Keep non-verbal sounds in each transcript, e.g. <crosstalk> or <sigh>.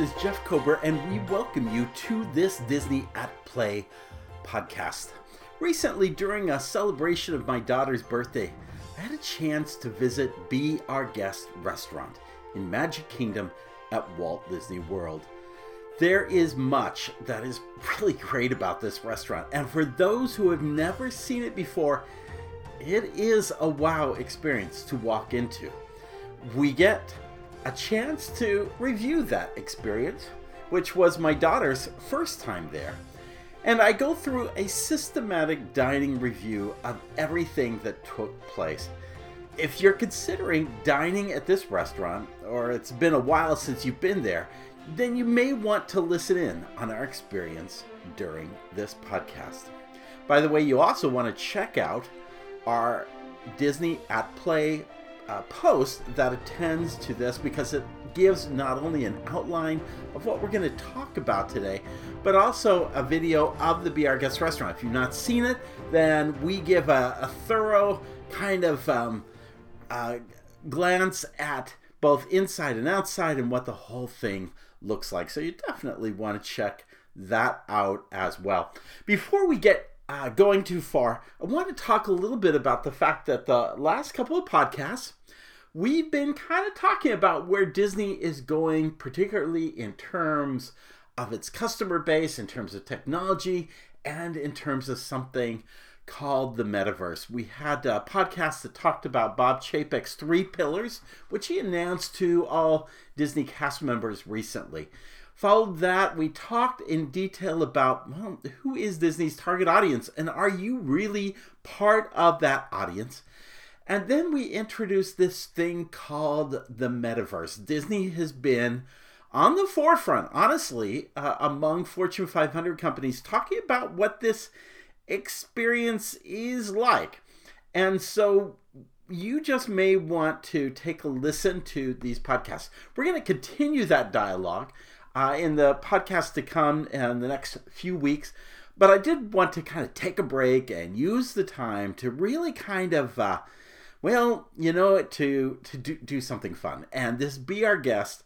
Is Jeff Kober, and we welcome you to this Disney at Play podcast. Recently, during a celebration of my daughter's birthday, I had a chance to visit Be Our Guest restaurant in Magic Kingdom at Walt Disney World. There is much that is really great about this restaurant, and for those who have never seen it before, it is a wow experience to walk into. We get a chance to review that experience, which was my daughter's first time there. And I go through a systematic dining review of everything that took place. If you're considering dining at this restaurant, or it's been a while since you've been there, then you may want to listen in on our experience during this podcast. By the way, you also want to check out our Disney at Play uh, post that attends to this because it gives not only an outline of what we're going to talk about today, but also a video of the Be Our Guest restaurant. If you've not seen it, then we give a, a thorough kind of um, uh, glance at both inside and outside and what the whole thing looks like. So you definitely want to check that out as well. Before we get uh, going too far, I want to talk a little bit about the fact that the last couple of podcasts, we've been kind of talking about where Disney is going, particularly in terms of its customer base, in terms of technology, and in terms of something called the metaverse. We had a podcast that talked about Bob Chapek's three pillars, which he announced to all Disney cast members recently. Followed that, we talked in detail about well, who is Disney's target audience and are you really part of that audience? And then we introduced this thing called the metaverse. Disney has been on the forefront, honestly, uh, among Fortune 500 companies, talking about what this experience is like. And so you just may want to take a listen to these podcasts. We're going to continue that dialogue uh, in the podcast to come in the next few weeks. But I did want to kind of take a break and use the time to really kind of, uh, well, you know, to to do, do something fun. And this Be Our Guest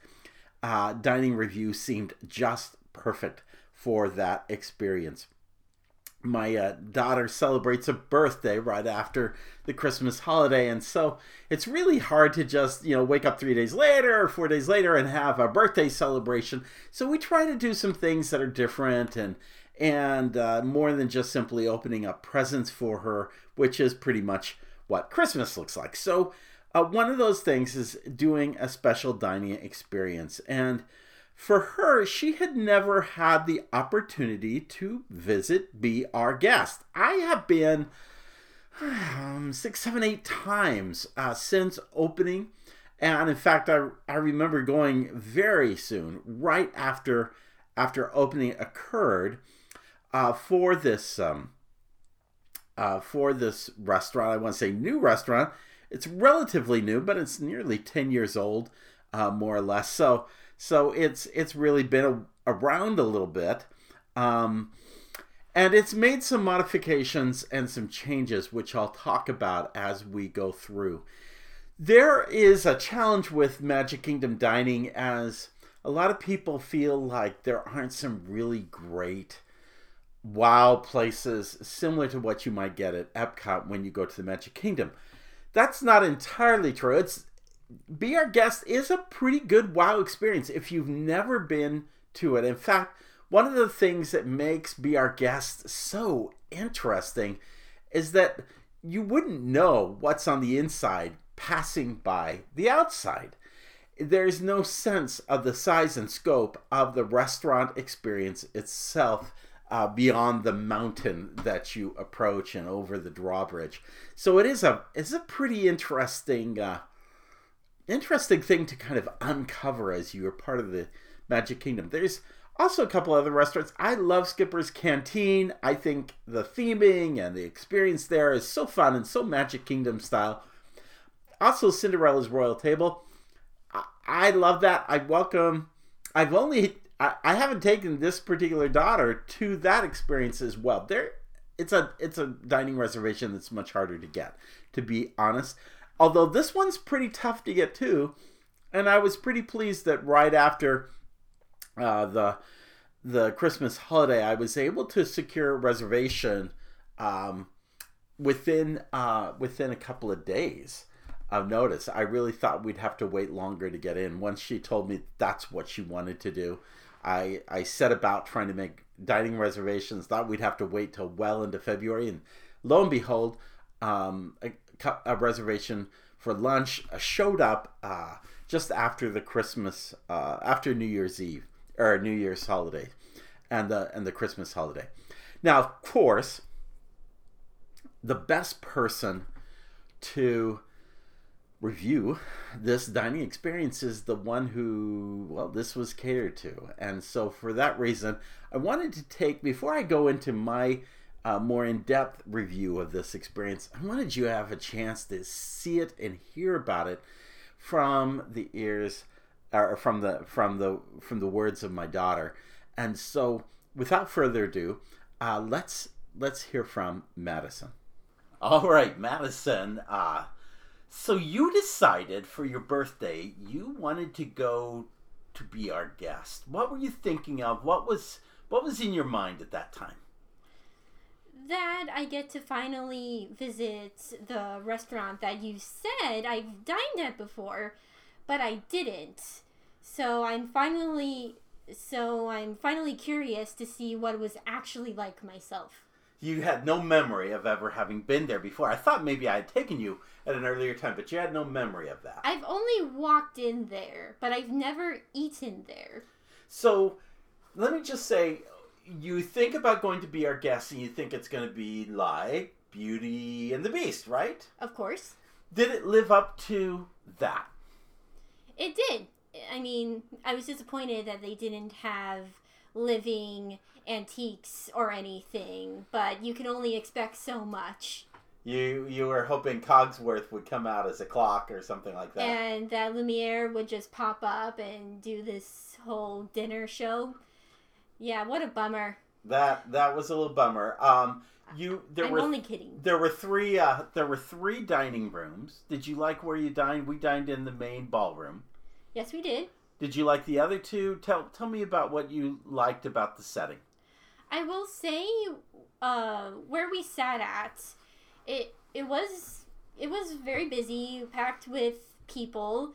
uh, dining review seemed just perfect for that experience my uh, daughter celebrates a birthday right after the Christmas holiday, and so it's really hard to just you know wake up three days later or four days later and have a birthday celebration. So we try to do some things that are different and and uh, more than just simply opening up presents for her, which is pretty much what Christmas looks like. So uh, one of those things is doing a special dining experience and for her, she had never had the opportunity to visit, be our guest. I have been um, six, seven, eight times uh, since opening. And in fact, I, I remember going very soon, right after after opening occurred, uh, for this um, uh, for this restaurant. I want to say new restaurant. It's relatively new, but it's nearly ten years old, uh, more or less. So so it's it's really been a, around a little bit. Um, and it's made some modifications and some changes, which I'll talk about as we go through. There is a challenge with Magic Kingdom dining as a lot of people feel like there aren't some really great wow places similar to what you might get at Epcot when you go to the Magic Kingdom. That's not entirely true. It's be Our Guest is a pretty good wow experience if you've never been to it. In fact, one of the things that makes Be Our Guest so interesting is that you wouldn't know what's on the inside passing by the outside. There's no sense of the size and scope of the restaurant experience itself uh, beyond the mountain that you approach and over the drawbridge. So it is a it's a pretty interesting uh, interesting thing to kind of uncover as you are part of the Magic Kingdom. There's also a couple other restaurants. I love Skipper's Canteen. I think the theming and the experience there is so fun and so Magic Kingdom style. Also, Cinderella's Royal Table. I, love that. I welcome. I've only. I, I haven't taken this particular daughter to that experience as well. There, it's a it's a dining reservation that's much harder to get. To be honest, Although this one's pretty tough to get to, and I was pretty pleased that right after uh, the the Christmas holiday, I was able to secure a reservation um, within uh, within a couple of days of notice. I really thought we'd have to wait longer to get in. Once she told me that's what she wanted to do, I I set about trying to make dining reservations. Thought we'd have to wait till well into February, and lo and behold, um, a, reservation for lunch showed up uh, just after the Christmas, uh, after New Year's Eve or New Year's holiday, and the and the Christmas holiday. Now, of course, the best person to review this dining experience is the one who well this was catered to and so for that reason i wanted to take before i go into my uh, more in-depth review of this experience i wanted you to have a chance to see it and hear about it from the ears or from the from the from the words of my daughter and so without further ado uh, let's let's hear from madison all right madison uh, so you decided for your birthday you wanted to go to be our guest. What were you thinking of? What was what was in your mind at that time? That I get to finally visit the restaurant that you said I've dined at before, but I didn't. So I'm finally so I'm finally curious to see what it was actually like myself you had no memory of ever having been there before. I thought maybe I had taken you at an earlier time, but you had no memory of that. I've only walked in there, but I've never eaten there. So, let me just say, you think about going to be our guest, and you think it's going to be like Beauty and the Beast, right? Of course. Did it live up to that? It did. I mean, I was disappointed that they didn't have living antiques or anything, but you can only expect so much. You you were hoping Cogsworth would come out as a clock or something like that, and that Lumiere would just pop up and do this whole dinner show. Yeah, what a bummer. That that was a little bummer. Um, you there I'm were only kidding. There were three. Uh, there were three dining rooms. Did you like where you dined? We dined in the main ballroom. Yes, we did. Did you like the other two? Tell tell me about what you liked about the setting. I will say, uh, where we sat at, it it was it was very busy, packed with people,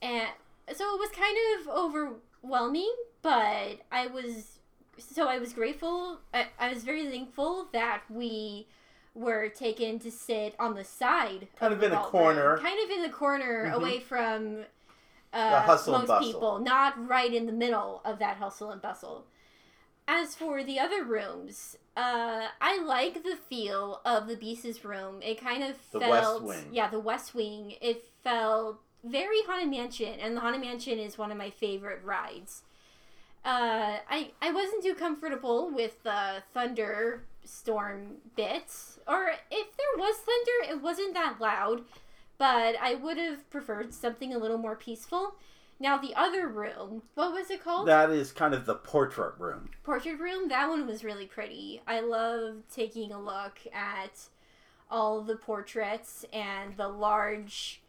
and so it was kind of overwhelming. But I was so I was grateful. I, I was very thankful that we were taken to sit on the side, kind of, of in a corner, kind of in the corner, mm-hmm. away from uh, most people, not right in the middle of that hustle and bustle. As for the other rooms, uh, I like the feel of the Beast's room. It kind of the felt, yeah, the West Wing. It felt very Haunted Mansion, and the Haunted Mansion is one of my favorite rides. Uh, I I wasn't too comfortable with the thunderstorm bits, or if there was thunder, it wasn't that loud but I would have preferred something a little more peaceful. Now the other room, what was it called? That is kind of the portrait room. Portrait room. That one was really pretty. I love taking a look at all the portraits and the large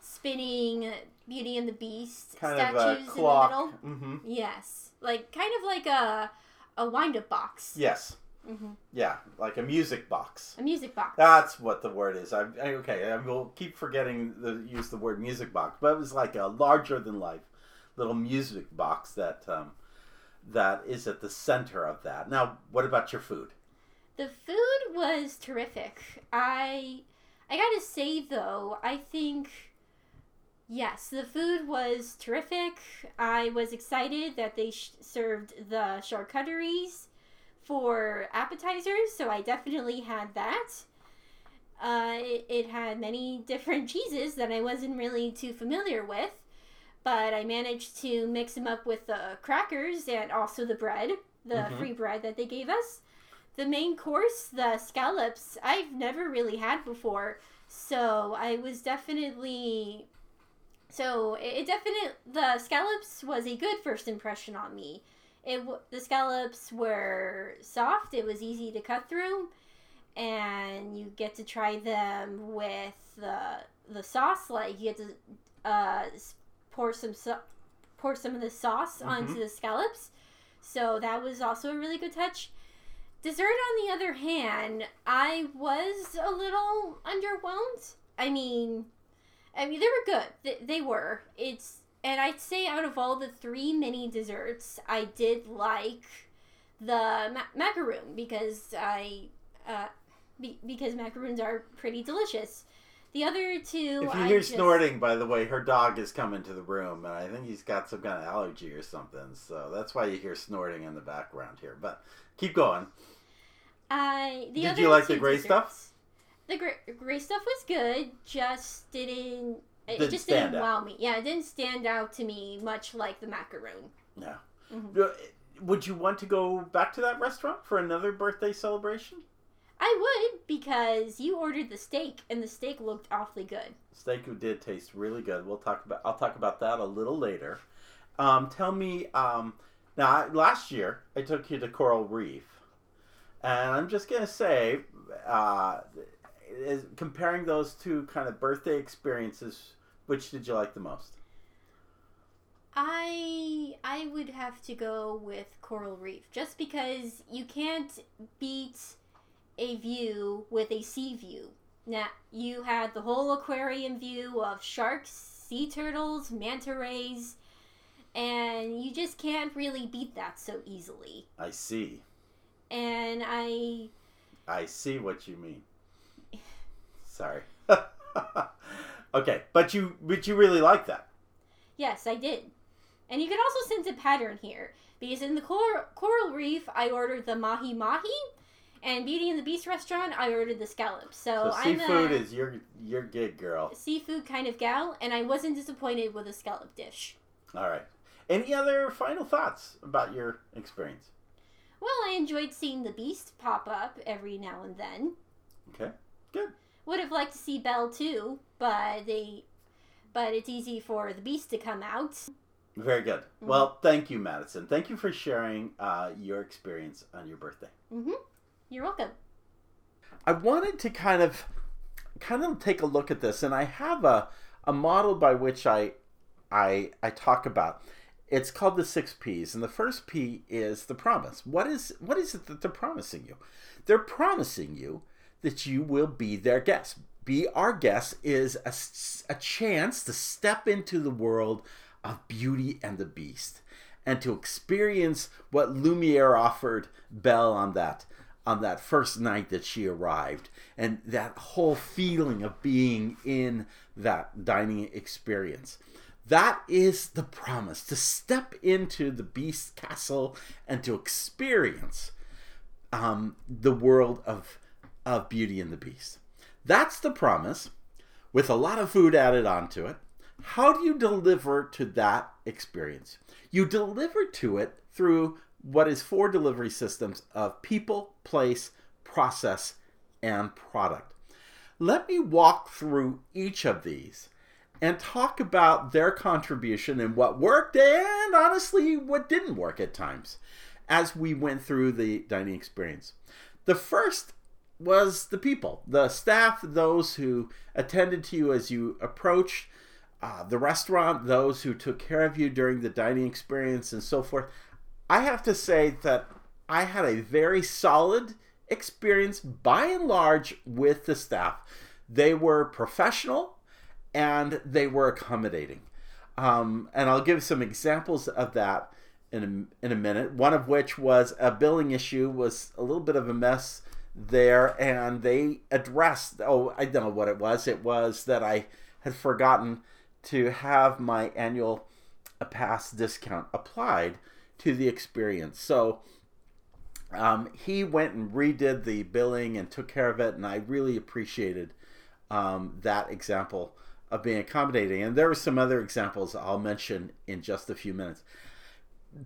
spinning Beauty and the Beast kind statues in the middle. Mm-hmm. Yes, like kind of like a a wind up box. Yes. Mm-hmm. Yeah, like a music box. A music box. That's what the word is. I, I okay. I will keep forgetting to use the word music box, but it was like a larger than life little music box that um, that is at the center of that. Now, what about your food? The food was terrific. I I gotta say though, I think yes, the food was terrific. I was excited that they sh- served the charcuteries for appetizers, so I definitely had that. Uh, it, it had many different cheeses that I wasn't really too familiar with, but I managed to mix them up with the crackers and also the bread, the mm-hmm. free bread that they gave us. The main course, the scallops, I've never really had before, so I was definitely. So it definitely the scallops was a good first impression on me it the scallops were soft. It was easy to cut through, and you get to try them with the the sauce. Like you get to uh, pour some so- pour some of the sauce onto Mhm. the scallops. So that was also a really good touch. Dessert, on the other hand, I was a little underwhelmed. I mean, I mean they were good. They, they were. It's and I'd say out of all the three mini desserts, I did like the ma- macaroon because I uh, be, because macaroons are pretty delicious. The other two, If you I hear just- snorting, by the way, her dog is coming to the room, and I think he's got some kind of allergy or something. So that's why you hear snorting in the background here. But keep going. I the Did you like the gray stuff? The gray, gray stuff was good, just didn't. It Didn't just didn't out. wow me. Yeah, it didn't stand out to me much like the macaroon. Yeah. Mhm. Uh, Would you want to go back to that restaurant for another birthday celebration? I would because you ordered the steak and the steak looked awfully good. Steak did taste really good. We'll talk about. I'll talk about that a little later. Um, tell me. Um, now, I- last year I took you to Coral Reef, and I'm just gonna say, uh, is, comparing those two kind of birthday experiences, which did you like the most? I I would have to go with Coral Reef just because you can't beat a view with a sea view. Now you had the whole aquarium view of sharks, sea turtles, manta rays, and you just can't really beat that so easily. I see. And I I see what you mean. Sorry. <laughs> okay, but you but you really like that. yes, I did. And you can also sense a pattern here because in the cor- coral reef I ordered the mahi mahi, and Beauty and the Beast restaurant I ordered the scallops. So, So I'm seafood a is your your gig, girl. seafood kind of gal, and I wasn't disappointed with a scallop dish. All right. Any other final thoughts about your experience? Well, I enjoyed seeing the Beast pop up every now and then. Okay. Good. Would have liked to see Belle too, but they, but it's easy for the Beast to come out. Very good. Mm-hmm. Well, thank you, Madison. Thank you for sharing uh, your experience on your birthday. Mm-hmm. You're welcome. I wanted to kind of kind of take a look at this and I have a a model by which I I I talk about. It's called the 6 Ps and the first P is the promise. What is what is it that they're promising you? They're promising you that you will be their guest. Be our guest is a, a chance to step into the world of Beauty and the Beast and to experience what Lumiere offered Belle on that on that first night that she arrived and that whole feeling of being in that dining experience. That is the promise to step into the Beast Castle and to experience um, the world of of Beauty and the Beast. That's the promise, with a lot of food added onto it. How do you deliver to that experience? You deliver to it through what is four delivery systems of people, place, process, and product. Let me walk through each of these and talk about their contribution and what worked and honestly what didn't work at times as we went through the dining experience. The first was the people, the staff, those who attended to you as you approached uh, the restaurant, those who took care of you during the dining experience, and so forth. I have to say that I had a very solid experience by and large with the staff. They were professional and they were accommodating. Um, and I'll give some examples of that in a, in a minute. One of which was a billing issue was a little bit of a mess there, and they addressed. Oh, I don't know what it was. It was that I had forgotten to have my annual pass discount applied to the experience. So um, he went and redid the billing and took care of it, and I really appreciated um, that example of being accommodating. And there were some other examples I'll mention in just a few minutes.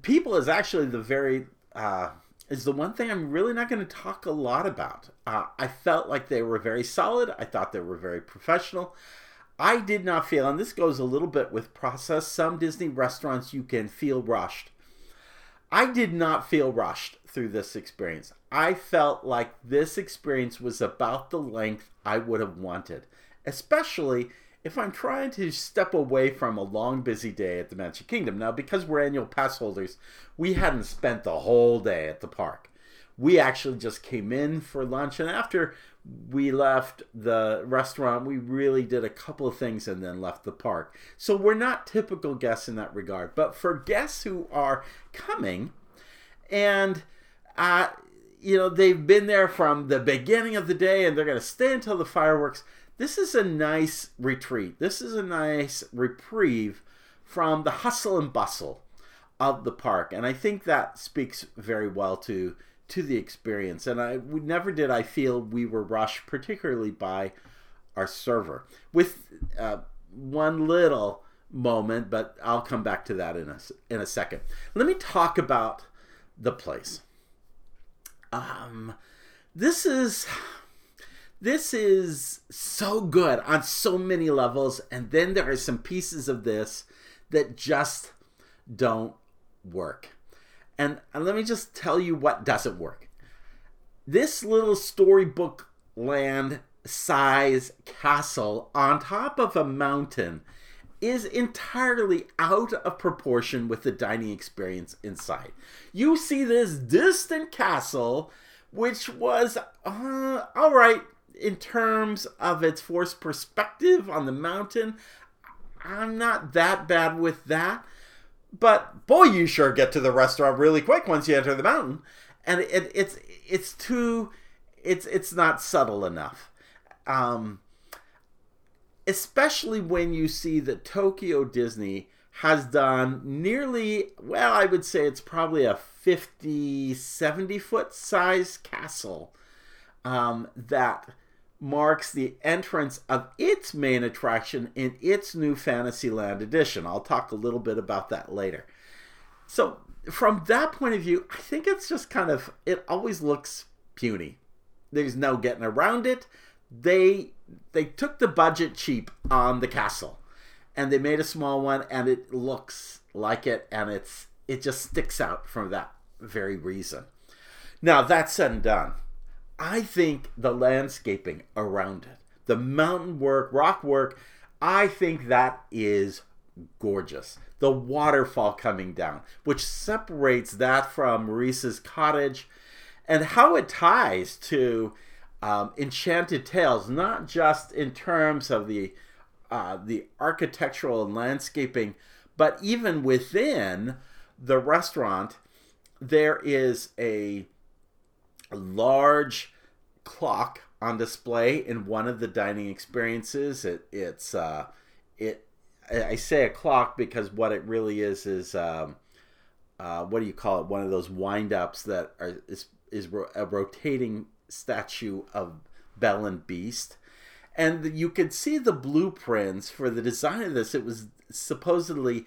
People is actually the very uh, is the one thing I'm really not going to talk a lot about. Uh, I felt like they were very solid. I thought they were very professional. I did not feel, and this goes a little bit with process. Some Disney restaurants you can feel rushed. I did not feel rushed through this experience. I felt like this experience was about the length I would have wanted, especially if I'm trying to step away from a long, busy day at the Magic Kingdom. Now, because we're annual pass holders, we hadn't spent the whole day at the park. We actually just came in for lunch, and after we left the restaurant, we really did a couple of things and then left the park. So we're not typical guests in that regard. But for guests who are coming and uh, you know they've been there from the beginning of the day and they're going to stay until the fireworks this is a nice retreat. This is a nice reprieve from the hustle and bustle of the park and i think that speaks very well to to the experience. And i we never did i feel we were rushed particularly by our server. With uh, one little moment but i'll come back to that in a in a second. Let me talk about the place. Um, this is this is so good on so many levels, and then there are some pieces of this that just don't work. And, let me just tell you what doesn't work. This little storybook land size castle on top of a mountain is entirely out of proportion with the dining experience inside. You see this distant castle, which was uh, all right in terms of its forced perspective on the mountain. I'm not that bad with that. But boy, you sure get to the restaurant really quick once you enter the mountain, and it, it's it's too it's it's not subtle enough. Um, especially when you see that Tokyo Disney has done nearly, well, I would say it's probably a 50, 70 foot size castle um, that marks the entrance of its main attraction in its new Fantasyland edition. I'll talk a little bit about that later. So, from that point of view, I think it's just kind of, it always looks puny. There's no getting around it. They they took the budget cheap on the castle and they made a small one and it looks like it and it's it just sticks out from that very reason now that said and done i think the landscaping around it the mountain work rock work i think that is gorgeous. The waterfall coming down which separates that from Maurice's cottage and how it ties to um, Enchanted Tales, not just in terms of the uh, the architectural and landscaping, but even within the restaurant, there is a large clock on display in one of the dining experiences. It, it's uh, it. I say a clock because what it really is is um, uh, what do you call it? One of those wind ups that are is is a rotating statue of Belle and Beast. And you could see the blueprints for the design of this. It was supposedly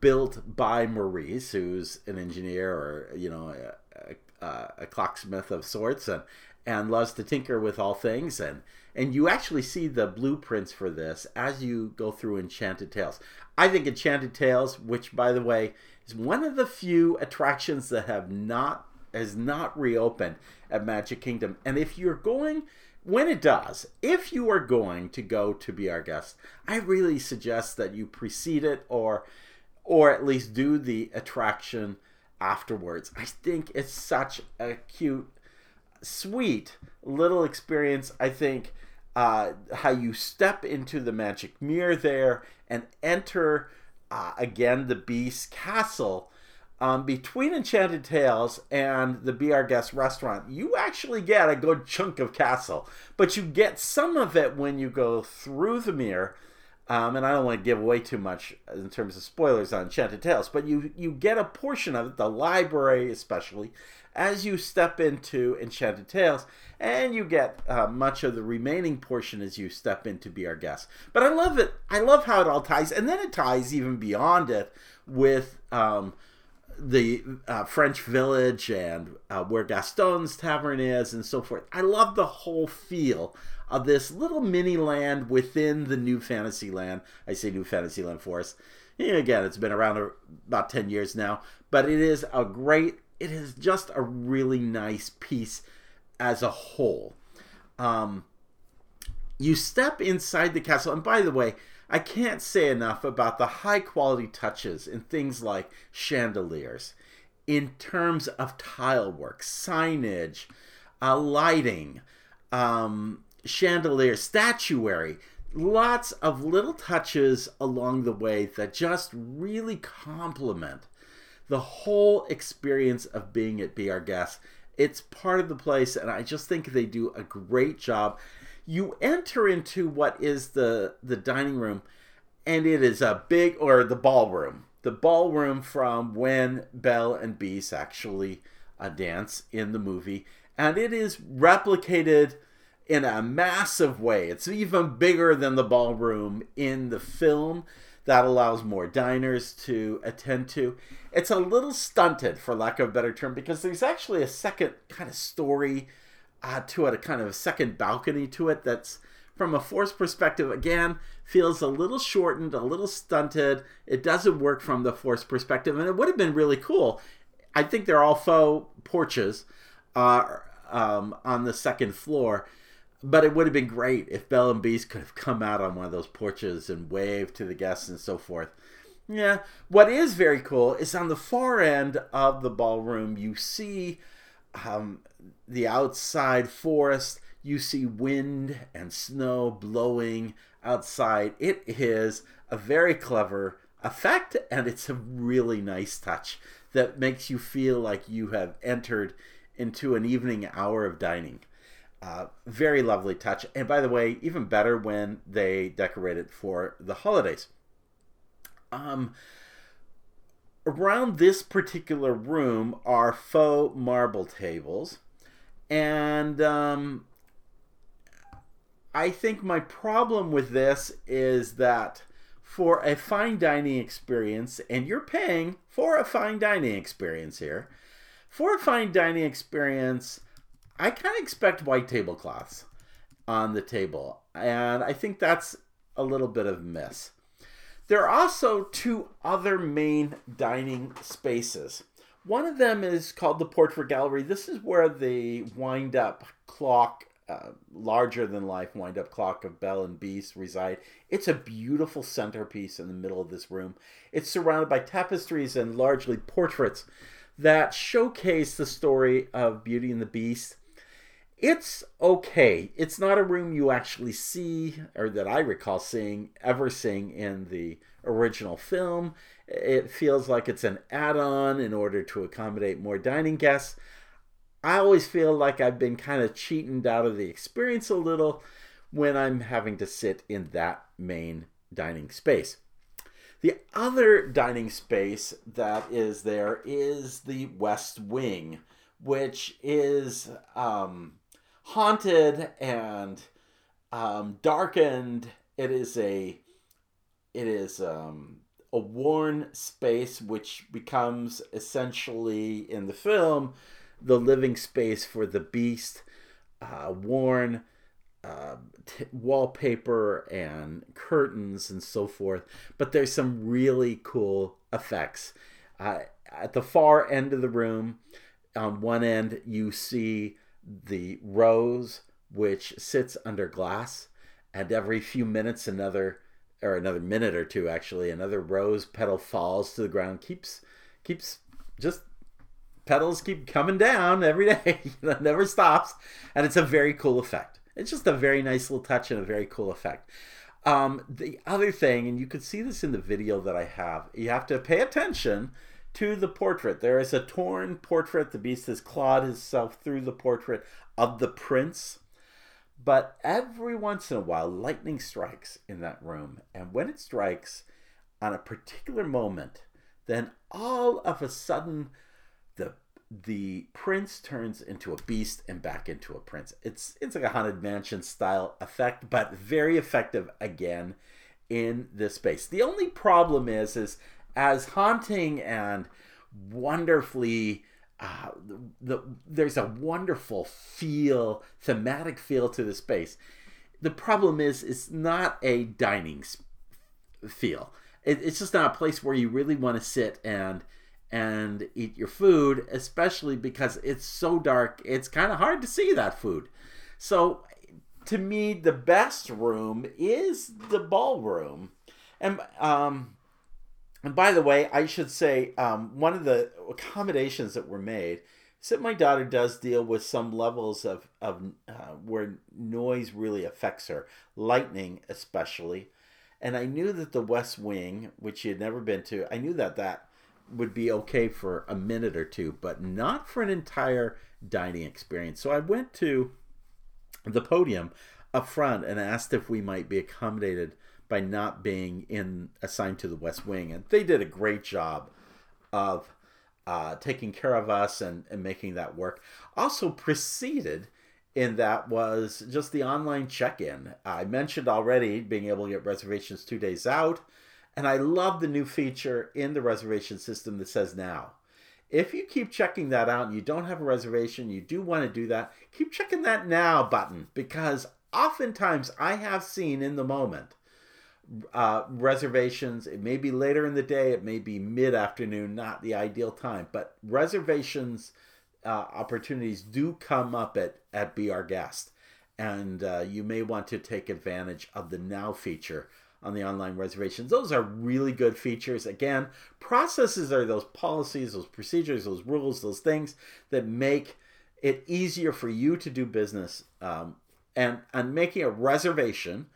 built by Maurice, who's an engineer or, you know, a, a, a clocksmith of sorts and, and loves to tinker with all things. And, and you actually see the blueprints for this as you go through Enchanted Tales. I think Enchanted Tales, which, by the way, is one of the few attractions that have not has not reopened at Magic Kingdom. And if you're going, when it does, if you are going to go to be our guest, I really suggest that you precede it or or at least do the attraction afterwards. I think it's such a cute, sweet little experience. I think uh, how you step into the magic mirror there and enter uh, again the Beast Castle um, between Enchanted Tales and the Be Our Guest restaurant, you actually get a good chunk of castle, but you get some of it when you go through the mirror. Um, and I don't want to give away too much in terms of spoilers on Enchanted Tales, but you you get a portion of it, the library especially, as you step into Enchanted Tales, and you get uh, much of the remaining portion as you step in to be our guest. But I love it. I love how it all ties, and then it ties even beyond it with. Um, the uh, French Village and uh, where Gaston's Tavern is and so forth. I love the whole feel of this little mini land within the new Fantasyland. I say new Fantasyland for us. again, it's been around about 10 years now, but it is a great, it is just a really nice piece as a whole. Um, you step inside the castle, and by the way, I can't say enough about the high quality touches in things like chandeliers, in terms of tile work, signage, uh, lighting, um, chandelier, statuary. Lots of little touches along the way that just really complement the whole experience of being at Be Our Guest. It's part of the place, and I just think they do a great job. You enter into what is the the dining room, and it is a big or the ballroom, the ballroom from when Belle and Beast actually uh, dance in the movie, and it is replicated in a massive way. It's even bigger than the ballroom in the film that allows more diners to attend to. It's a little stunted, for lack of a better term, because there's actually a second kind of story uh, to it, a kind of a second balcony to it that's from a force perspective again feels a little shortened a little stunted it doesn't work from the force perspective and it would have been really cool i think they're all faux porches uh, um, on the second floor but it would have been great if Belle and Beast could have come out on one of those porches and waved to the guests and so forth. Yeah, what is very cool is on the far end of the ballroom, you see um, the outside forest, you see wind and snow blowing outside. It is a very clever effect, and it's a really nice touch that makes you feel like you have entered into an evening hour of dining. Uh, very lovely touch. And by the way, even better when they decorate it for the holidays. Um, around this particular room are faux marble tables. And um, I think my problem with this is that for a fine dining experience, and you're paying for a fine dining experience here, for a fine dining experience, I kind of expect white tablecloths on the table, and I think that's a little bit of miss. There are also two other main dining spaces. One of them is called the Portrait Gallery. This is where the wind up clock, uh, larger than life wind up clock of Belle and Beast reside. It's a beautiful centerpiece in the middle of this room. It's surrounded by tapestries and largely portraits that showcase the story of Beauty and the Beast it's okay. It's not a room you actually see, or that I recall seeing, ever seeing in the original film. It feels like it's an add on in order to accommodate more dining guests. I always feel like I've been kind of cheated out of the experience a little when I'm having to sit in that main dining space. The other dining space that is there is the West Wing, which is um, haunted and um, darkened. It is a it is um, a worn space which becomes essentially in the film the living space for the beast. Uh, worn uh, t- wallpaper and curtains and so forth. But there's some really cool effects. Uh, at the far end of the room, on one end, you see the rose which sits under glass and every few minutes another or another minute or two actually another rose petal falls to the ground keeps keeps just petals keep coming down every <laughs> day never stops and it's a very cool effect. It's just a very nice little touch and a very cool effect. Um, the other thing and you could see this in the video that i have you have to pay attention to the portrait. There is a torn portrait. The beast has clawed himself through the portrait of the prince. But every once in a while, lightning strikes in that room. And when it strikes on a particular moment, then all of a sudden, the the prince turns into a beast and back into a prince. It's it's like a haunted mansion style effect, but very effective again in this space. The only problem is is as haunting and wonderfully uh, the, the, there's a wonderful feel thematic feel to the space. The problem is it's not a dining feel. It, it's just not a place where you really want to sit and and eat your food especially because it's so dark it's kind of hard to see that food. So to me, the best room is the ballroom. And um, and by the way, I should say um, one of the accommodations that were made is that my daughter does deal with some levels of of uh, where noise really affects her, lightning especially. And I knew that the West Wing, which she had never been to, I knew that that would be okay for a minute or two, but not for an entire dining experience. So I went to the podium up front and asked if we might be accommodated by not being in assigned to the West Wing, and they did a great job of uh, taking care of us and, and making that work. Also preceded in that was just the online check-in. I mentioned already being able to get reservations two days out, and I love the new feature in the reservation system that says now. If you keep checking that out and you don't have a reservation, you do want to do that, keep checking that now button because oftentimes I have seen in the moment uh, reservations. It may be later in the day, it may be mid afternoon, not the ideal time, but reservations uh, opportunities do come up at, at Be Our Guest. And uh, you may want to take advantage of the Now feature on the online reservations. Those are really good features. Again, processes are those policies, those procedures, those rules, those things that make it easier for you to do business. Um, and, and making a reservation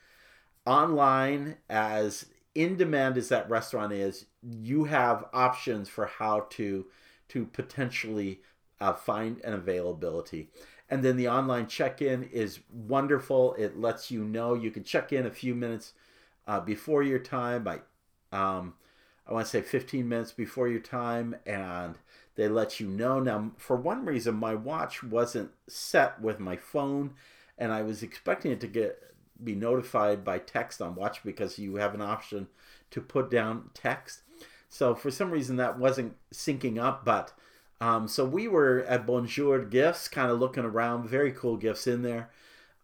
online as in demand as that restaurant is, you have options for how to to potentially uh, find an availability. And then the online check-in is wonderful. It lets you know you can check in a few minutes uh, before your time. I, um, I want to say 15 minutes before your time, and they let you know. Now, for one reason, my watch wasn't set with my phone, and I was expecting it to get be notified by text on watch because you have an option to put down text. So for some reason that wasn't syncing up, but um, so we were at Bonjour Gifts, kind of looking around, very cool gifts in there.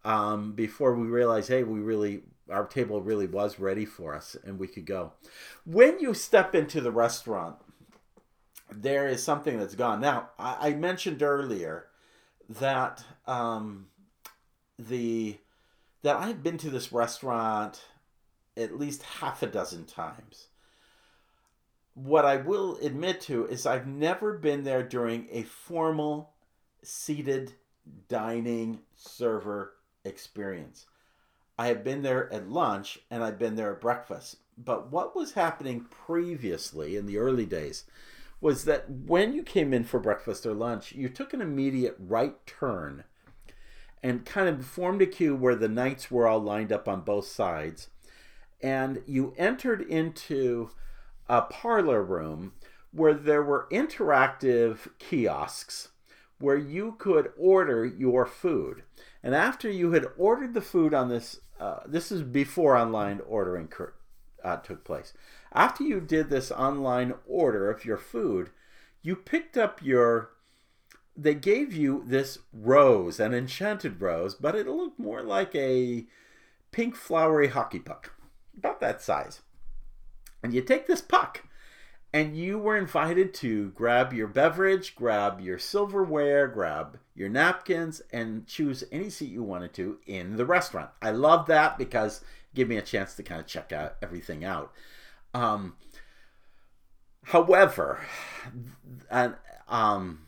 Um, before we realized, hey, we really our table really was ready for us and we could go. When you step into the restaurant, there is something that's gone. Now, I, I mentioned earlier that um, the that I've been to this restaurant at least half a dozen times. What I will admit to is I've never been there during a formal seated dining server experience. I have been there at lunch and I've been there at breakfast. But what was happening previously in the early days was that when you came in for breakfast or lunch, you took an immediate right turn and kind of formed a queue where the knights were all lined up on both sides. And you entered into a parlor room where there were interactive kiosks where you could order your food. And after you had ordered the food on this, uh, this is before online ordering uh, took place. After you did this online order of your food, you picked up your they gave you this rose, an enchanted rose, but it looked more like a pink flowery hockey puck, about that size. And you take this puck, and you were invited to grab your beverage, grab your silverware, grab your napkins, and choose any seat you wanted to in the restaurant. I love that because give me a chance to kind of check out everything out. Um, however, and um,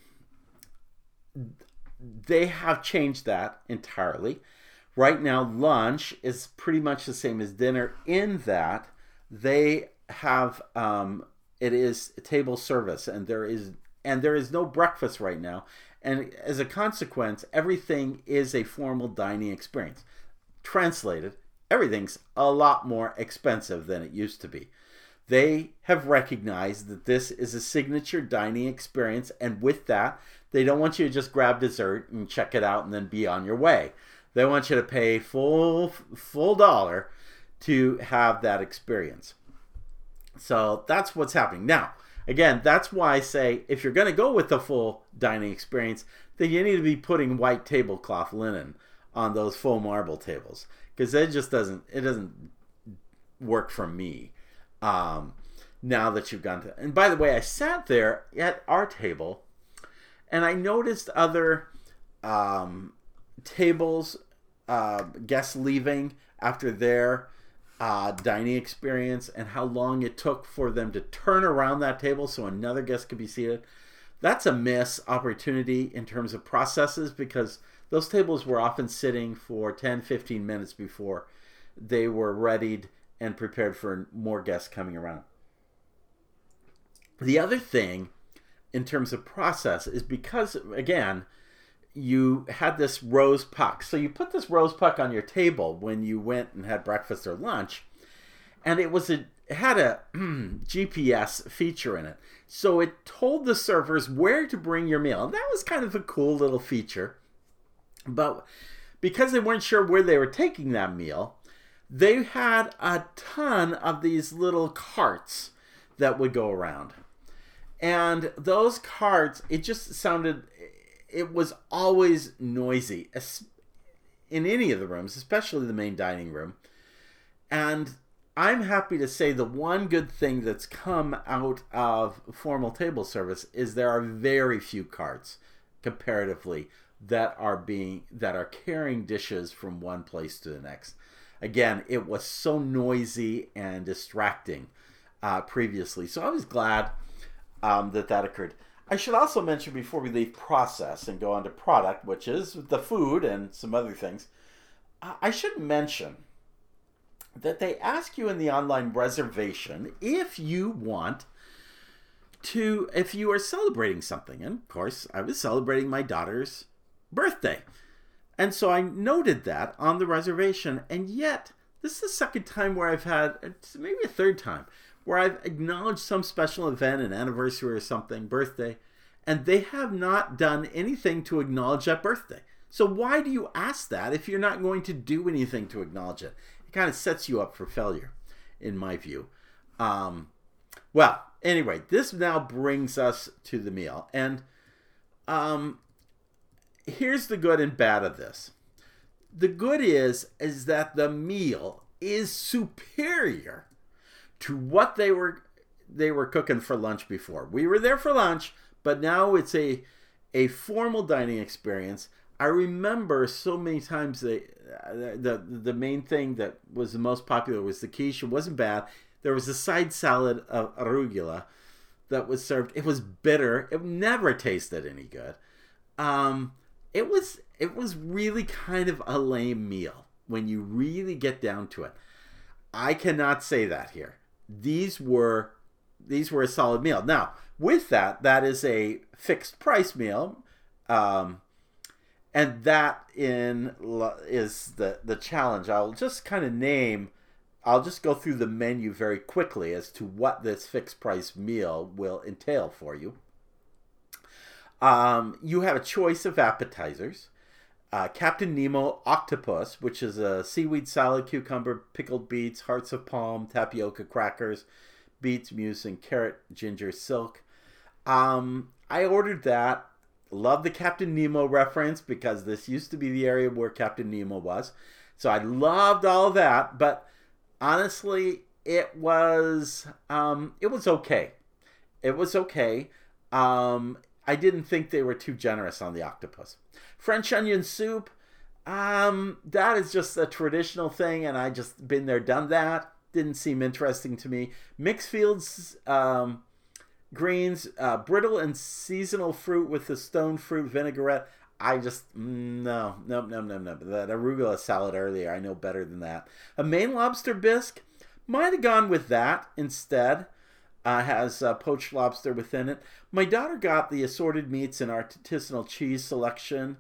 they have changed that entirely. Right now, lunch is pretty much the same as dinner in that they have um, it is table service, and there is and there is no breakfast right now. And as a consequence, everything is a formal dining experience. Translated, everything's a lot more expensive than it used to be. They have recognized that this is a signature dining experience, and with that, they don't want you to just grab dessert and check it out and then be on your way. They want you to pay full full dollar to have that experience. So that's what's happening. Now, again, that's why I say if you're going to go with the full dining experience, then you need to be putting white tablecloth linen on those full marble tables because it just doesn't it doesn't work for me. Um, now that you've gone to, and by the way, I sat there at our table and I noticed other um, tables uh, guests leaving after their uh, dining experience and how long it took for them to turn around that table so another guest could be seated. That's a miss opportunity in terms of processes because those tables were often sitting for 10, 15 minutes before they were readied and prepared for more guests coming around. The other thing in terms of process is because, again, you had this rose puck. So you put this rose puck on your table when you went and had breakfast or lunch, and it was a it had a <clears throat> GPS feature in it. So it told the servers where to bring your meal. And that was kind of a cool little feature. But because they weren't sure where they were taking that meal, they had a ton of these little carts that would go around. And those carts, it just sounded it was always noisy in any of the rooms, especially the main dining room. And I'm happy to say the one good thing that's come out of formal table service is there are very few carts comparatively that are being that are carrying dishes from one place to the next. Again, it was so noisy and distracting uh, previously, so I was glad um, that that occurred. I should also mention before we leave process and go on to product, which is the food and some other things, I should mention that they ask you in the online reservation if you want to, if you are celebrating something. And of course, I was celebrating my daughter's birthday. And so I noted that on the reservation. And yet, this is the second time where I've had, maybe a third time, where I've acknowledged some special event, an anniversary or something, birthday, and they have not done anything to acknowledge that birthday. So why do you ask that if you're not going to do anything to acknowledge it? It kind of sets you up for failure, in my view. Um, well, anyway, this now brings us to the meal, and um, here's the good and bad of this. The good is is that the meal is superior to what they were they were cooking for lunch before. We were there for lunch, but now it's a a formal dining experience. I remember so many times the the the main thing that was the most popular was the quiche. It wasn't bad. There was a side salad of arugula that was served. It was bitter. It never tasted any good. Um, it was it was really kind of a lame meal when you really get down to it. I cannot say that here these were these were a solid meal. Now, with that, that is a fixed price meal, um, and that in is the the challenge. I'll just kind of name. I'll just go through the menu very quickly as to what this fixed price meal will entail for you. Um, you have a choice of appetizers uh, Captain Nemo Octopus, which is a seaweed salad, cucumber, pickled beets, hearts of palm, tapioca crackers, beets, mousse, and carrot, ginger, silk. Um, I ordered that. Love the Captain Nemo reference because this used to be the area where Captain Nemo was. So I loved all that, but honestly, it was um, it was okay. It was okay. Um, I didn't think they were too generous on the octopus. French onion soup, um, that is just a traditional thing, and I just been there, done that. Didn't seem interesting to me. Mixed fields, um, greens, uh, brittle and seasonal fruit with the stone fruit vinaigrette. I just no, no, no, no, no. That arugula salad earlier, I know better than that. A Maine lobster bisque, might have gone with that instead uh, has uh, poached lobster within it. My daughter got the assorted meats and artisanal cheese selection,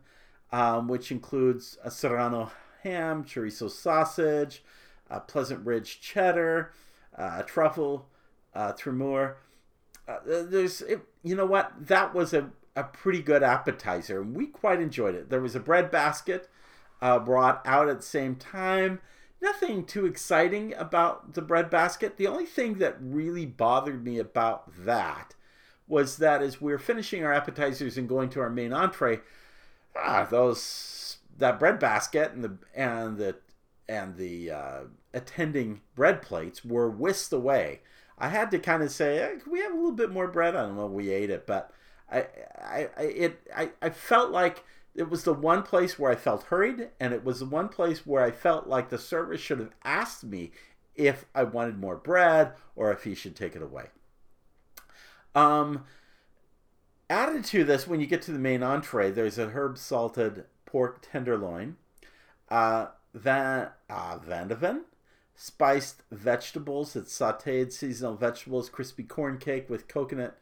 um, which includes a serrano ham, chorizo sausage, a Pleasant Ridge cheddar, uh, truffle, uh, tremor. Uh, there's, it, you know what? That was a, a pretty good appetizer, and we quite enjoyed it. There was a bread basket uh, brought out at the same time nothing too exciting about the bread basket. The only thing that really bothered me about that was that as we were finishing our appetizers and going to our main entree, ah, those that bread basket and the and the and the uh, attending bread plates were whisked away. I had to kind of say, hey, "Can we have a little bit more bread?" I don't know. We ate it, but I, I, I it, I, I felt like it was the one place where I felt hurried, and it was the one place where I felt like the server should have asked me if I wanted more bread or if he should take it away. Um, added to this, when you get to the main entree, there's a herb salted pork tenderloin, uh, van, uh, vadouvan, spiced vegetables. It's sauteed seasonal vegetables, crispy corn cake with coconut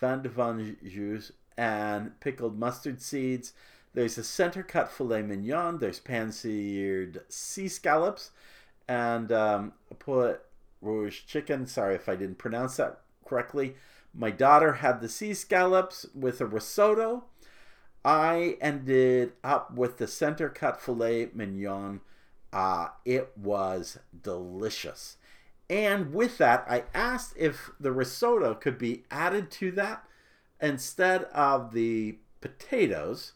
vadouvan juice, and pickled mustard seeds. There's a center cut filet mignon. There's pan seared sea scallops and um, poulet rouge chicken. Sorry if I didn't pronounce that correctly. My daughter had the sea scallops with a risotto. I ended up with the center cut filet mignon. Uh, it was delicious. And with that, I asked if the risotto could be added to that instead of the potatoes.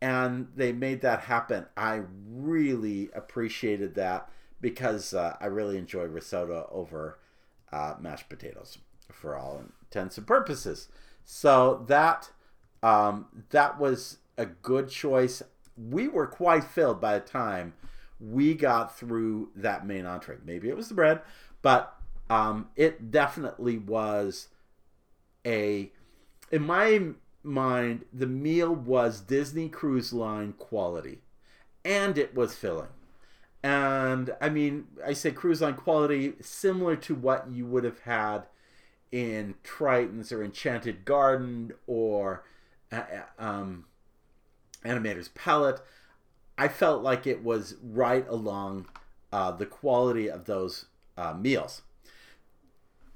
And they made that happen. I really appreciated that because uh, I really enjoy risotto over uh, mashed potatoes for all intents and purposes. So that um, that was a good choice. We were quite filled by the time we got through that main entree. Maybe it was the bread, but um, it definitely was a. In my mind, the meal was Disney Cruise Line quality, and it was filling. And I mean, I say cruise line quality similar to what you would have had in Triton's or Enchanted Garden or uh, uh, um, Animator's Palette. I felt like it was right along uh, the quality of those uh, meals.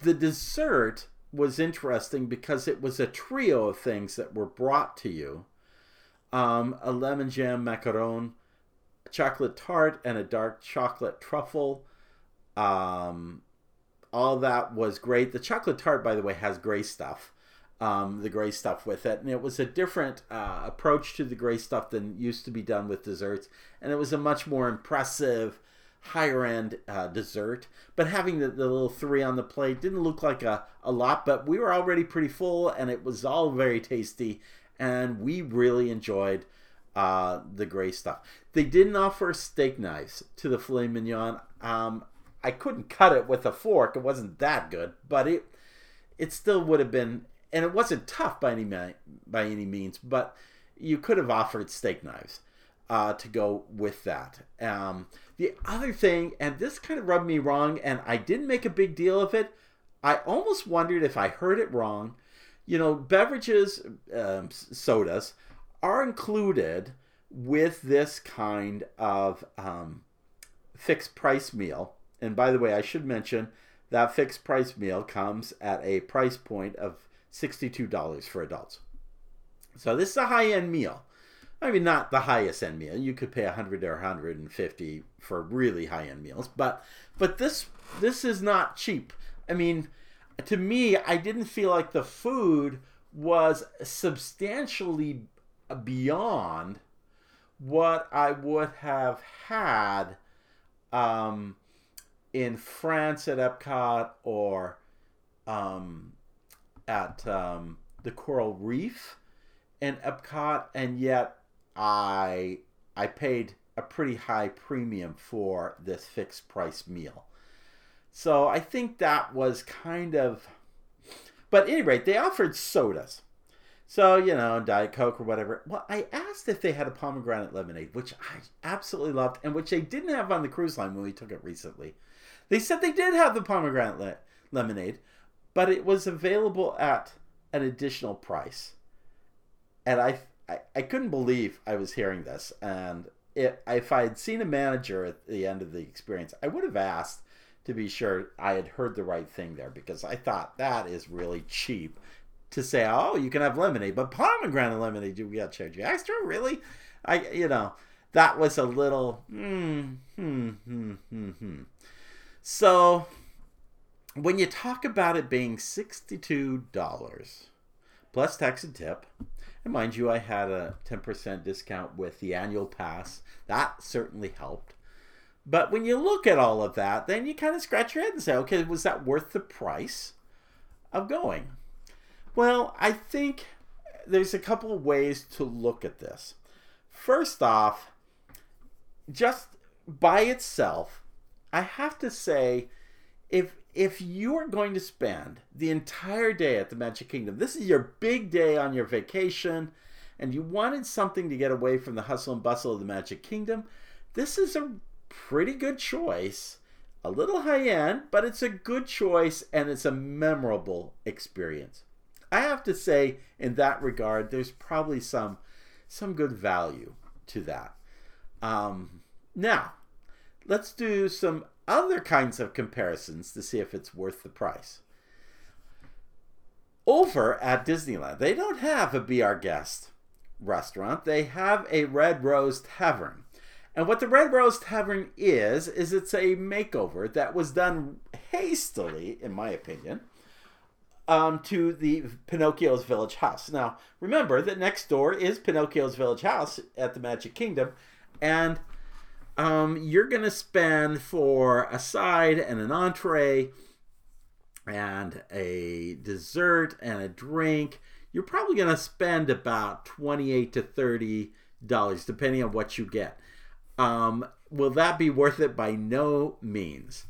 The dessert was interesting because it was a trio of things that were brought to you um, a lemon jam macaron, chocolate tart and a dark chocolate truffle. Um, all that was great. The chocolate tart, by the way, has gray stuff. Um, the gray stuff with it, and it was a different uh, approach to the gray stuff than used to be done with desserts, and it was a much more impressive, higher end uh, dessert. But having the, the little three on the plate didn't look like a, a lot, but we were already pretty full, and it was all very tasty, and we really enjoyed uh, the gray stuff. They didn't offer steak knives to the filet mignon. Um, I couldn't cut it with a fork. It wasn't that good, but it it still would have been, and it wasn't tough by any by any means. But you could have offered steak knives uh, to go with that. Um, the other thing, and this kind of rubbed me wrong, and I didn't make a big deal of it. I almost wondered if I heard it wrong. You know, beverages, um, sodas are included with this kind of um, fixed price meal. And by the way, I should mention that fixed price meal comes at a price point of $62 for adults. So this is a high end meal. I mean, not the highest end meal. You could pay 100 or 150 for really high end meals, but but this this is not cheap. I mean, to me, I didn't feel like the food was substantially beyond what I would have had um, in France at Epcot or um, at um, the Coral Reef in Epcot, and yet I I paid a pretty high premium for this fixed price meal. So I think that was kind of. But at any rate, they offered sodas. So, you know, Diet Coke or whatever. Well, I asked if they had a pomegranate lemonade, which I absolutely loved, and which they didn't have on the cruise line when we took it recently. They said they did have the pomegranate le- lemonade, but it was available at an additional price. And I, I, I couldn't believe I was hearing this. And it, if I had seen a manager at the end of the experience, I would have asked to be sure I had heard the right thing there because I thought that is really cheap to say, oh, you can have lemonade, but pomegranate lemonade, you got to charge you extra? Really? I, you know, that was a little, hmm, hmm, hmm, hmm, hmm. So, when you talk about it being $62 plus tax and tip, and mind you, I had a 10% discount with the annual pass. That certainly helped. But when you look at all of that, then you kind of scratch your head and say, okay, was that worth the price of going? Well, I think there's a couple of ways to look at this. First off, just by itself, I have to say, if if you are going to spend the entire day at the Magic Kingdom, this is your big day on your vacation, and you wanted something to get away from the hustle and bustle of the Magic Kingdom, this is a pretty good choice. A little high end, but it's a good choice and it's a memorable experience. I have to say, in that regard, there's probably some some good value to that. Um, now, let's do some other kinds of comparisons to see if it's worth the price. Over at Disneyland, they don't have a Be Our Guest restaurant. They have a Red Rose Tavern. And what the Red Rose Tavern is, is it's a makeover that was done hastily, in my opinion, um, to the Pinocchio's Village House. Now, remember that next door is Pinocchio's Village House at the Magic Kingdom, and um, you're going to spend for a side and an entree and a dessert and a drink. You're probably going to spend about 28 to 30 dollars depending on what you get. Um, will that be worth it? By no means.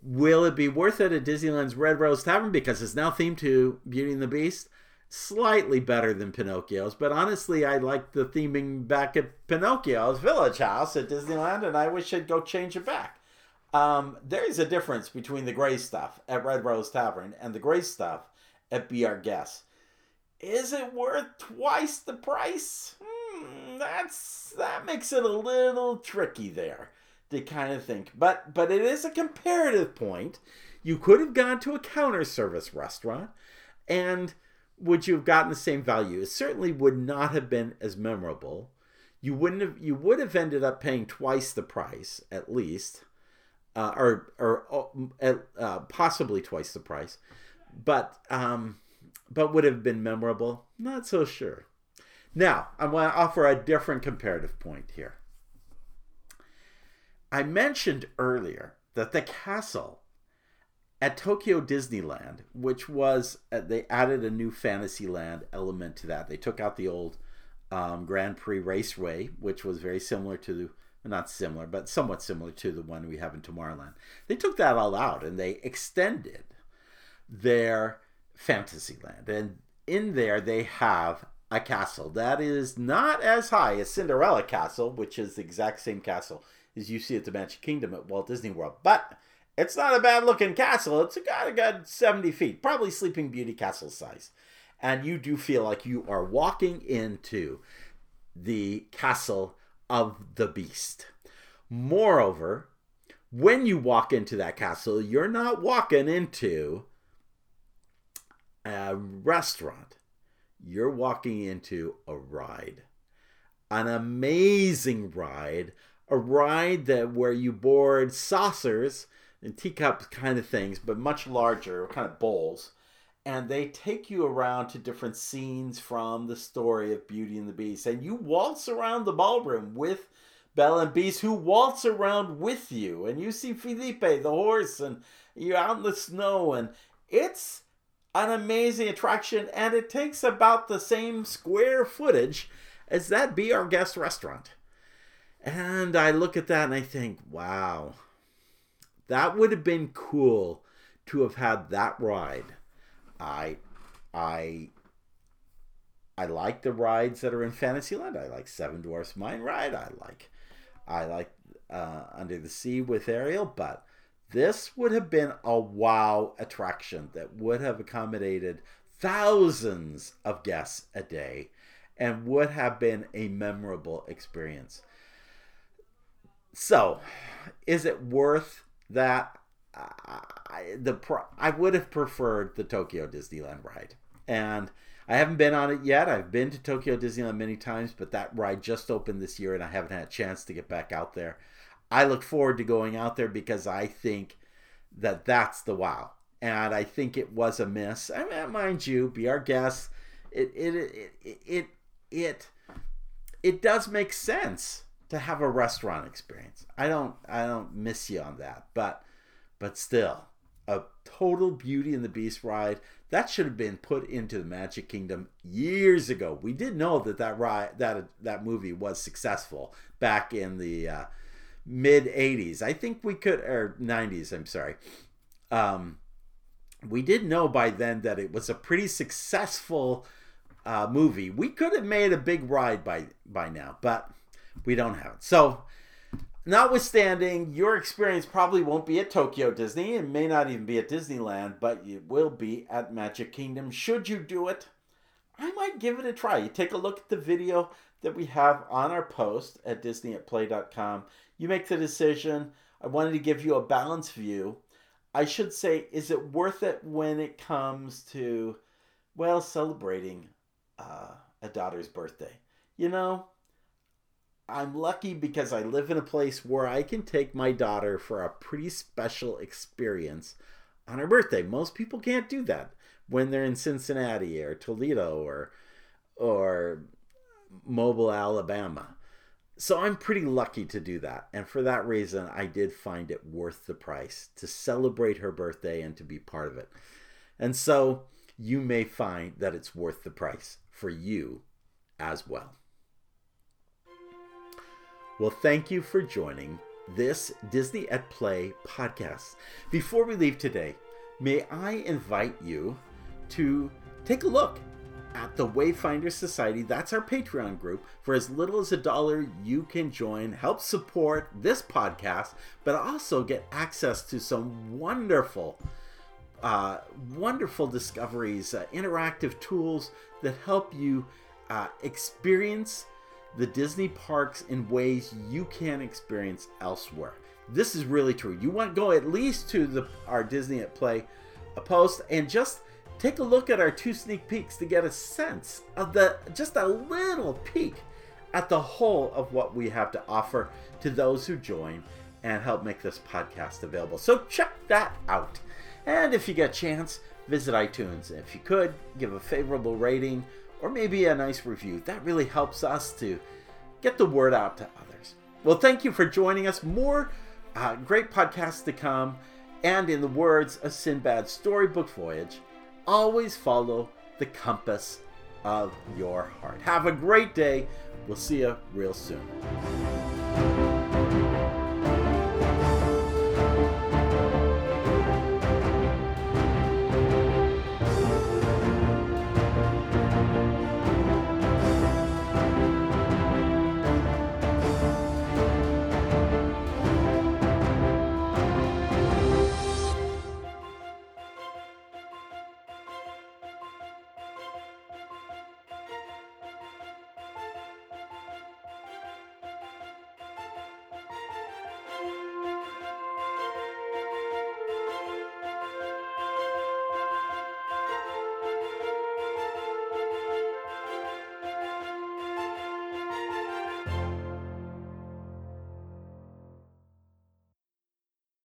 Will it be worth it at Disneyland's Red Rose Tavern because it's now themed to Beauty and the Beast? Slightly better than Pinocchio's, but honestly, I like the theming back at Pinocchio's Village House at Disneyland, and I wish I'd go change it back. Um, there is a difference between the gray stuff at Red Rose Tavern and the gray stuff at Be Our Guest. Is it worth twice the price? Hmm, that's that makes it a little tricky there to kind of think. But but it is a comparative point. You could have gone to a counter service restaurant and would you have gotten the same value? It certainly would not have been as memorable. You wouldn't have you would have ended up paying twice the price at least. Uh, or or uh, possibly twice the price, but um, but would have been memorable. Not so sure. Now I want to offer a different comparative point here. I mentioned earlier that the castle at Tokyo Disneyland, which was uh, they added a new Fantasyland element to that. They took out the old um, Grand Prix Raceway, which was very similar to the not similar, but somewhat similar to the one we have in Tomorrowland. They took that all out and they extended their Fantasyland, and in there they have a castle that is not as high as Cinderella Castle, which is the exact same castle as you see at the Magic Kingdom at Walt Disney World. But it's not a bad looking castle. It's got a good 70 feet, probably Sleeping Beauty castle size. And you do feel like you are walking into the castle of the beast. Moreover, when you walk into that castle, you're not walking into a restaurant. You're walking into a ride. An amazing ride a ride that where you board saucers and teacup kind of things, but much larger, kind of bowls. And they take you around to different scenes from the story of Beauty and the Beast. And you waltz around the ballroom with Belle and Beast, who waltz around with you. And you see Philippe, the horse, and you're out in the snow. And it's an amazing attraction. And it takes about the same square footage as that Be Our Guest restaurant. And I look at that and I think, wow, that would have been cool to have had that ride. I, I, I like the rides that are in Fantasyland. I like Seven Dwarfs Mine Ride. I like, I like uh, Under the Sea with Ariel. But this would have been a wow attraction that would have accommodated thousands of guests a day and would have been a memorable experience. So, is it worth that? I, the I would have preferred the Tokyo Disneyland ride, and I haven't been on it yet. I've been to Tokyo Disneyland many times, but that ride just opened this year, and I haven't had a chance to get back out there. I look forward to going out there because I think that that's the wow, and I think it was a miss. I mean, mind you, be our guest. It it it it it it, it does make sense to have a restaurant experience. I don't I don't miss you on that, but but still, a total Beauty and the Beast ride. That should have been put into the Magic Kingdom years ago. We did know that that ride that that movie was successful back in the uh, mid 80s. I think we could or 90s, I'm sorry. Um, we did know by then that it was a pretty successful uh, movie. We could have made a big ride by by now, but we don't have it. So notwithstanding, your experience probably won't be at Tokyo Disney. It may not even be at Disneyland, but it will be at Magic Kingdom. Should you do it, I might give it a try. You take a look at the video that we have on our post at disneyatplay.com. You make the decision. I wanted to give you a balanced view. I should say, is it worth it when it comes to, well, celebrating uh, a daughter's birthday? You know, I'm lucky because I live in a place where I can take my daughter for a pretty special experience on her birthday. Most people can't do that when they're in Cincinnati or Toledo or or Mobile, Alabama. So I'm pretty lucky to do that. And for that reason, I did find it worth the price to celebrate her birthday and to be part of it. And so you may find that it's worth the price for you as well. Well, thank you for joining this Disney at Play podcast. Before we leave today, may I invite you to take a look at the Wayfinder Society. That's our Patreon group. For as little as a dollar, you can join, help support this podcast, but also get access to some wonderful, uh, wonderful discoveries, uh, interactive tools that help you uh, experience the Disney parks in ways you can't experience elsewhere. This is really true. You want to go at least to the our Disney at Play post and just take a look at our two sneak peeks to get a sense of the just a little peek at the whole of what we have to offer to those who join and help make this podcast available. So check that out. And if you get a chance, visit iTunes. If you could, give a favorable rating or maybe a nice review. That really helps us to get the word out to others. Well, thank you for joining us. More uh, great podcasts to come. And in the words of Sindbad's storybook voyage, always follow the compass of your heart. Have a great day. We'll see you real soon.